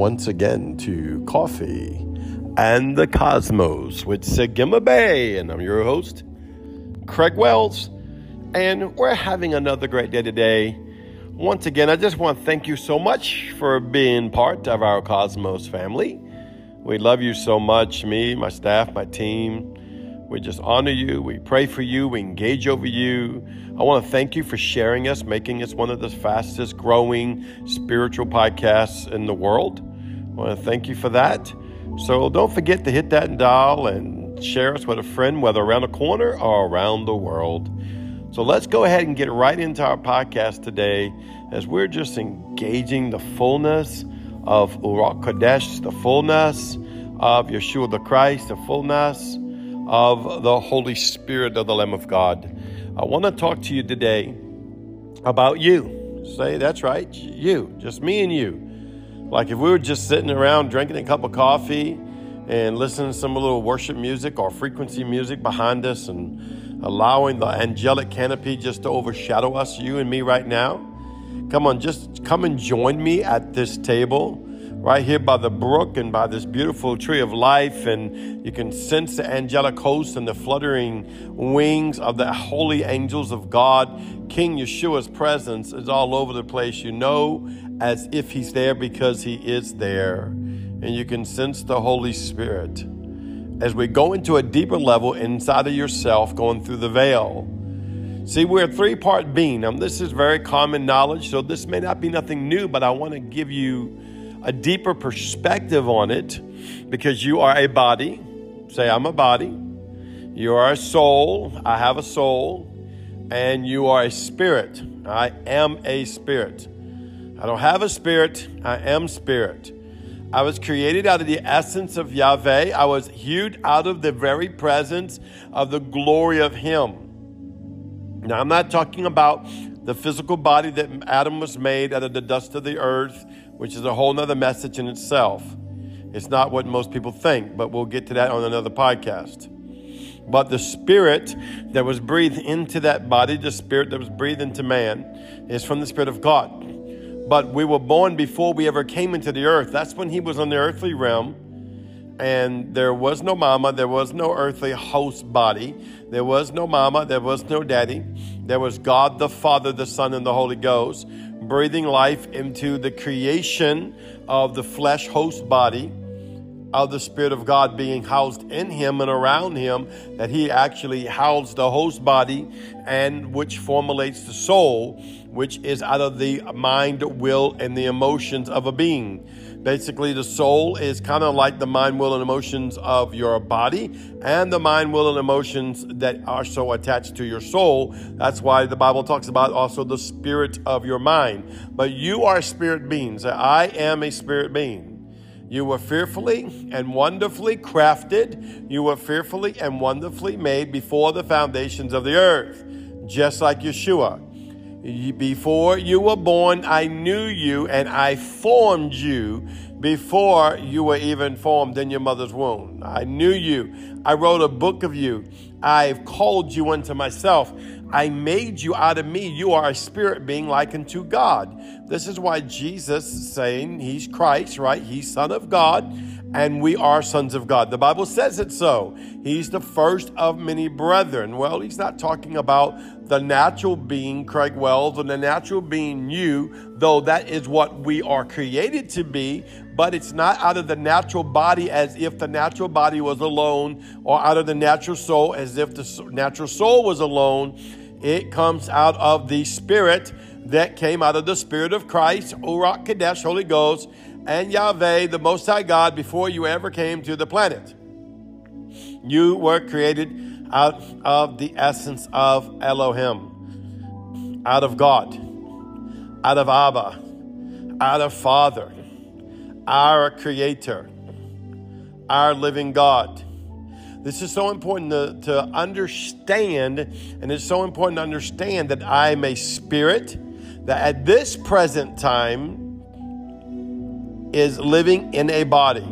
once again to Coffee and the Cosmos with Sagima Bay. And I'm your host, Craig Wells. And we're having another great day today. Once again, I just want to thank you so much for being part of our Cosmos family. We love you so much, me, my staff, my team. We just honor you. We pray for you. We engage over you. I want to thank you for sharing us, making us one of the fastest growing spiritual podcasts in the world. I want to thank you for that. So don't forget to hit that dial and share us with a friend, whether around the corner or around the world. So let's go ahead and get right into our podcast today as we're just engaging the fullness of Ruach Kodesh, the fullness of Yeshua the Christ, the fullness of the Holy Spirit of the Lamb of God. I want to talk to you today about you. Say, that's right, you, just me and you. Like if we were just sitting around drinking a cup of coffee and listening to some little worship music or frequency music behind us and allowing the angelic canopy just to overshadow us, you and me right now. Come on, just come and join me at this table right here by the brook and by this beautiful tree of life. And you can sense the angelic host and the fluttering wings of the holy angels of God. King Yeshua's presence is all over the place. You know as if he's there because he is there. And you can sense the Holy Spirit. As we go into a deeper level inside of yourself, going through the veil. See, we're a three part being. Now, this is very common knowledge, so this may not be nothing new, but I want to give you a deeper perspective on it because you are a body. Say, I'm a body. You are a soul. I have a soul. And you are a spirit. I am a spirit. I don't have a spirit. I am spirit. I was created out of the essence of Yahweh. I was hewed out of the very presence of the glory of Him. Now, I'm not talking about the physical body that Adam was made out of the dust of the earth which is a whole nother message in itself. It's not what most people think, but we'll get to that on another podcast. But the spirit that was breathed into that body, the spirit that was breathed into man, is from the Spirit of God. But we were born before we ever came into the earth. That's when he was on the earthly realm. And there was no mama, there was no earthly host body, there was no mama, there was no daddy. There was God the Father, the Son, and the Holy Ghost breathing life into the creation of the flesh host body of the Spirit of God being housed in him and around him, that he actually housed the host body and which formulates the soul, which is out of the mind, will, and the emotions of a being. Basically, the soul is kind of like the mind, will, and emotions of your body, and the mind, will, and emotions that are so attached to your soul. That's why the Bible talks about also the spirit of your mind. But you are spirit beings. I am a spirit being. You were fearfully and wonderfully crafted. You were fearfully and wonderfully made before the foundations of the earth, just like Yeshua. Before you were born, I knew you and I formed you before you were even formed in your mother's womb. I knew you. I wrote a book of you. I've called you unto myself. I made you out of me. You are a spirit being like unto God. This is why Jesus is saying he's Christ, right? He's Son of God and we are sons of God. The Bible says it so. He's the first of many brethren. Well, he's not talking about the natural being, Craig Wells, and the natural being you, though that is what we are created to be, but it's not out of the natural body as if the natural body was alone, or out of the natural soul as if the natural soul was alone. It comes out of the spirit that came out of the spirit of Christ, Ruach Kadesh, Holy Ghost and Yahweh, the Most High God, before you ever came to the planet. You were created out of the essence of Elohim, out of God, out of Abba, out of Father, our Creator, our living God. This is so important to, to understand, and it's so important to understand that I'm a spirit, that at this present time, is living in a body.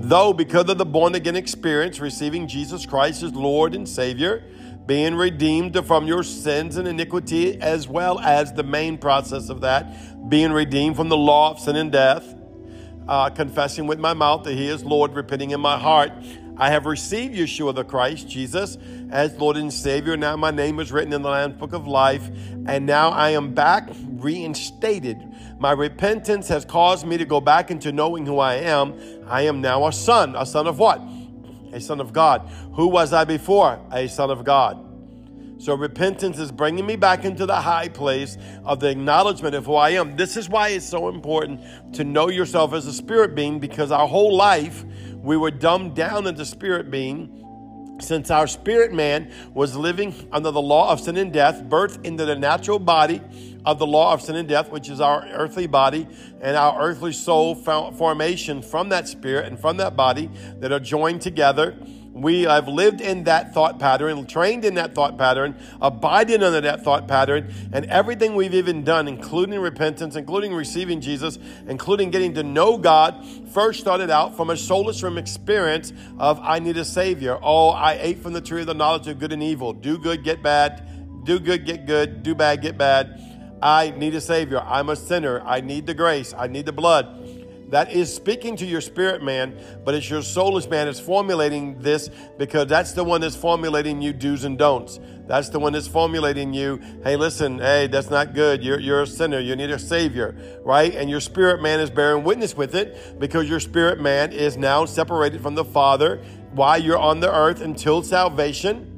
Though, because of the born again experience, receiving Jesus Christ as Lord and Savior, being redeemed from your sins and iniquity, as well as the main process of that, being redeemed from the law of sin and death, uh, confessing with my mouth that He is Lord, repenting in my heart. I have received Yeshua the Christ, Jesus, as Lord and Savior. Now my name is written in the Lamb's Book of Life, and now I am back, reinstated. My repentance has caused me to go back into knowing who I am. I am now a son. A son of what? A son of God. Who was I before? A son of God. So repentance is bringing me back into the high place of the acknowledgement of who I am. This is why it's so important to know yourself as a spirit being because our whole life we were dumbed down into spirit being since our spirit man was living under the law of sin and death, birthed into the natural body of the law of sin and death, which is our earthly body and our earthly soul formation from that spirit and from that body that are joined together we have lived in that thought pattern, trained in that thought pattern, abiding under that thought pattern, and everything we've even done, including repentance, including receiving Jesus, including getting to know God, first started out from a soulless from experience of I need a Savior. Oh, I ate from the tree of the knowledge of good and evil. Do good, get bad. Do good, get good. Do bad, get bad. I need a Savior. I'm a sinner. I need the grace. I need the blood. That is speaking to your spirit man, but it's your soulless man is formulating this because that's the one that's formulating you do's and don'ts. That's the one that's formulating you, hey, listen, hey, that's not good. You're, you're a sinner. You need a savior, right? And your spirit man is bearing witness with it because your spirit man is now separated from the Father while you're on the earth until salvation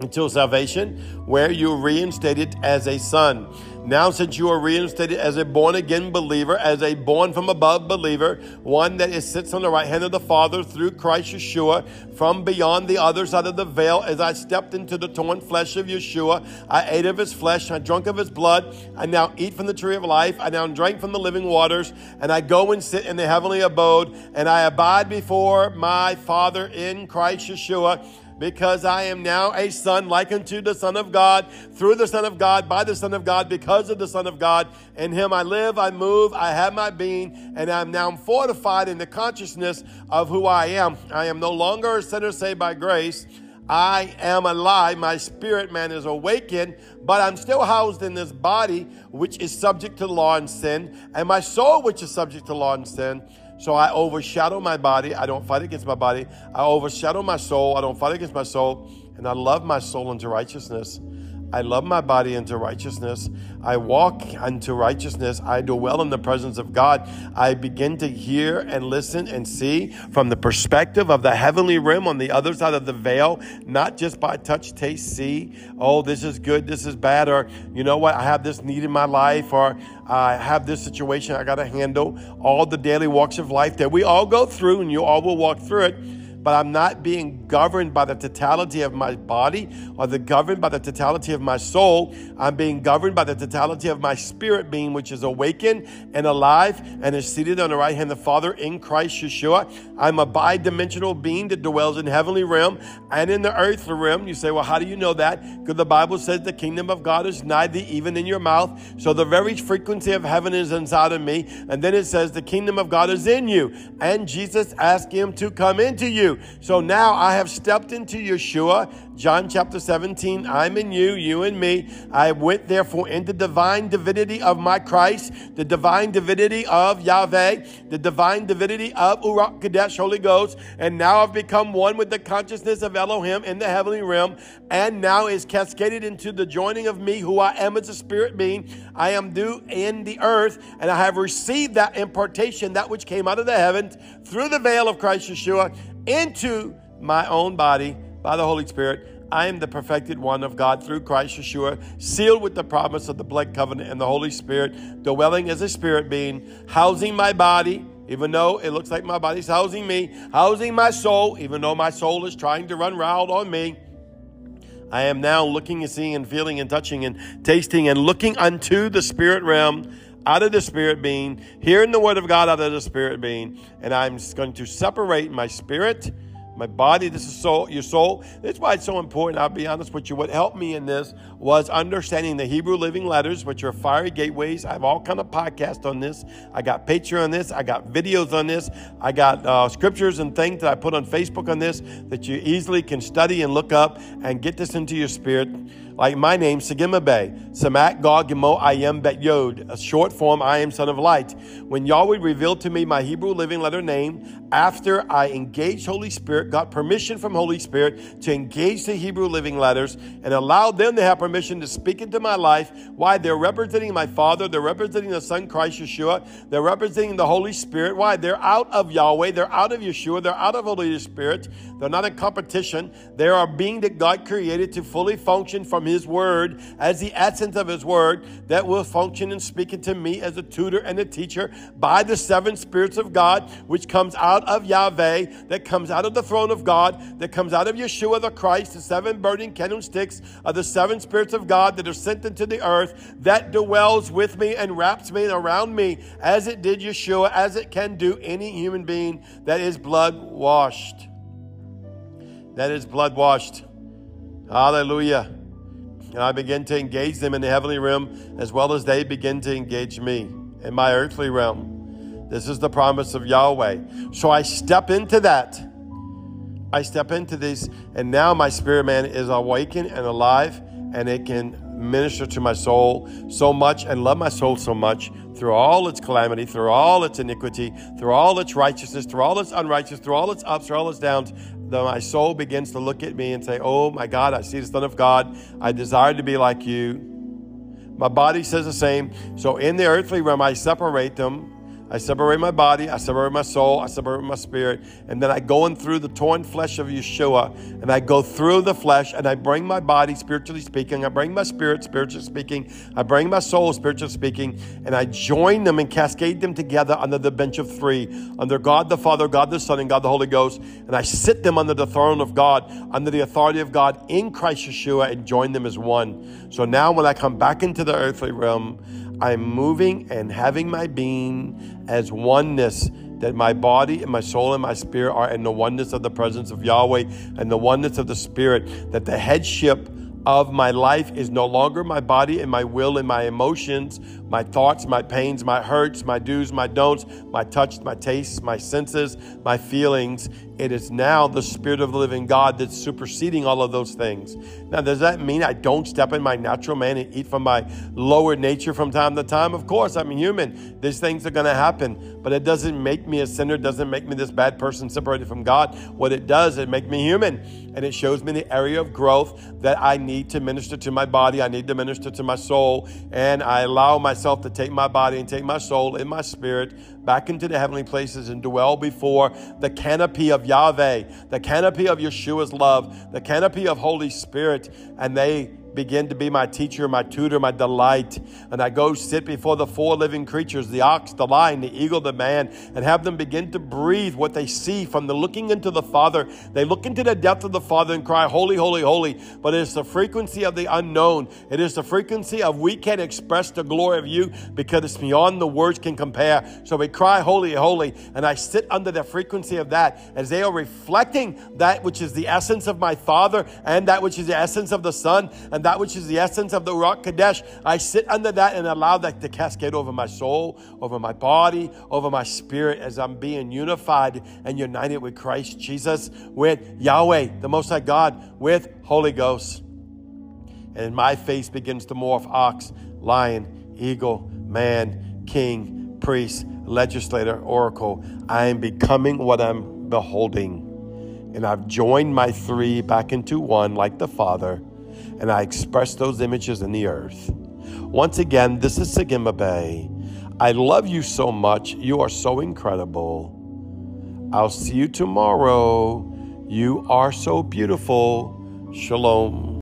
until salvation, where you're reinstated as a son. Now, since you are reinstated as a born again believer, as a born from above believer, one that is, sits on the right hand of the Father through Christ Yeshua, from beyond the other side of the veil, as I stepped into the torn flesh of Yeshua, I ate of his flesh, I drank of his blood, I now eat from the tree of life, I now drink from the living waters, and I go and sit in the heavenly abode, and I abide before my Father in Christ Yeshua because I am now a son like unto the Son of God, through the Son of God, by the Son of God, because of the Son of God. In him I live, I move, I have my being, and I'm now fortified in the consciousness of who I am. I am no longer a sinner saved by grace. I am alive. My spirit man is awakened, but I'm still housed in this body, which is subject to law and sin, and my soul, which is subject to law and sin. So I overshadow my body. I don't fight against my body. I overshadow my soul. I don't fight against my soul. And I love my soul into righteousness. I love my body into righteousness. I walk unto righteousness. I dwell in the presence of God. I begin to hear and listen and see from the perspective of the heavenly realm on the other side of the veil, not just by touch, taste, see, oh, this is good, this is bad, or you know what, I have this need in my life, or I have this situation I got to handle. All the daily walks of life that we all go through, and you all will walk through it but I'm not being governed by the totality of my body or the governed by the totality of my soul. I'm being governed by the totality of my spirit being, which is awakened and alive and is seated on the right hand of the Father in Christ Yeshua. I'm a bi-dimensional being that dwells in heavenly realm and in the earthly realm. You say, well, how do you know that? Because the Bible says the kingdom of God is nigh thee, even in your mouth. So the very frequency of heaven is inside of me. And then it says the kingdom of God is in you. And Jesus asked him to come into you. So now I have stepped into Yeshua, John chapter 17. I'm in you, you in me. I went therefore into divine divinity of my Christ, the divine divinity of Yahweh, the divine divinity of Ruach Kadesh, Holy Ghost, and now I've become one with the consciousness of Elohim in the heavenly realm, and now is cascaded into the joining of me, who I am as a spirit being. I am due in the earth, and I have received that impartation, that which came out of the heavens through the veil of Christ Yeshua into my own body by the Holy Spirit. I am the perfected one of God through Christ Yeshua, sealed with the promise of the blood covenant and the Holy Spirit, dwelling as a spirit being, housing my body, even though it looks like my body's housing me, housing my soul, even though my soul is trying to run wild on me. I am now looking and seeing and feeling and touching and tasting and looking unto the spirit realm out of the spirit being, hearing the word of God out of the spirit being, and I'm going to separate my spirit, my body, this is soul, your soul. That's why it's so important. I'll be honest with you. What helped me in this was understanding the Hebrew living letters, which are fiery gateways. I have all kind of podcasts on this. I got Patreon on this. I got videos on this. I got uh, scriptures and things that I put on Facebook on this that you easily can study and look up and get this into your spirit like my name, Segimabe, Samak Gog Gimo I am Bet Yod, a short form, I am Son of Light. When Yahweh revealed to me my Hebrew living letter name, after I engaged Holy Spirit, got permission from Holy Spirit to engage the Hebrew living letters and allowed them to have permission to speak into my life. Why? They're representing my Father, they're representing the Son Christ Yeshua, they're representing the Holy Spirit. Why? They're out of Yahweh, they're out of Yeshua, they're out of Holy Spirit. They're not in competition. They are being that God created to fully function from His Word as the essence of His Word that will function in speaking to me as a tutor and a teacher by the seven spirits of God, which comes out of Yahweh, that comes out of the throne of God, that comes out of Yeshua the Christ, the seven burning candlesticks of the seven spirits of God that are sent into the earth, that dwells with me and wraps me around me as it did Yeshua, as it can do any human being that is blood washed that is blood washed. Hallelujah. And I begin to engage them in the heavenly realm as well as they begin to engage me in my earthly realm. This is the promise of Yahweh. So I step into that. I step into this, and now my spirit man is awakened and alive, and it can minister to my soul so much and love my soul so much through all its calamity, through all its iniquity, through all its righteousness, through all its unrighteousness, through all its ups, through all its downs, that my soul begins to look at me and say, Oh my God, I see the Son of God. I desire to be like you. My body says the same. So in the earthly realm, I separate them I separate my body, I separate my soul, I separate my spirit, and then I go in through the torn flesh of Yeshua, and I go through the flesh, and I bring my body, spiritually speaking, I bring my spirit, spiritually speaking, I bring my soul, spiritually speaking, and I join them and cascade them together under the bench of three, under God the Father, God the Son, and God the Holy Ghost, and I sit them under the throne of God, under the authority of God in Christ Yeshua, and join them as one. So now when I come back into the earthly realm, I'm moving and having my being as oneness that my body and my soul and my spirit are in the oneness of the presence of Yahweh and the oneness of the Spirit, that the headship of my life is no longer my body and my will and my emotions, my thoughts, my pains, my hurts, my do's, my don'ts, my touch, my tastes, my senses, my feelings. It is now the Spirit of the living God that's superseding all of those things. Now, does that mean I don't step in my natural man and eat from my lower nature from time to time? Of course, I'm human. These things are going to happen, but it doesn't make me a sinner, doesn't make me this bad person separated from God. What it does, it makes me human, and it shows me the area of growth that I need to minister to my body, I need to minister to my soul, and I allow myself to take my body and take my soul and my spirit back into the heavenly places and dwell before the canopy of Yahweh, the canopy of Yeshua's love, the canopy of Holy Spirit, and they begin to be my teacher, my tutor, my delight. And I go sit before the four living creatures the ox, the lion, the eagle, the man and have them begin to breathe what they see from the looking into the Father. They look into the depth of the Father and cry, Holy, holy, holy. But it is the frequency of the unknown. It is the frequency of we can't express the glory of you because it's beyond the words can compare. So we cry, Holy, holy. And I sit under the frequency of that as they are reflecting that which is the essence of my Father and that which is the essence of the Son and that which is the essence of the Ruach Kadesh. I sit under that and allow that to cascade over my soul, over my body, over my spirit as I'm being unified and united with Christ Jesus, with Yahweh, the Most High God, with Holy Ghost. And my face begins to morph ox, lion, eagle, man, king, priest, legislator, oracle. I am becoming what I'm beholding. And I've joined my three back into one like the Father and I express those images in the earth. Once again, this is Sigima Bay. I love you so much. You are so incredible. I'll see you tomorrow. You are so beautiful. Shalom.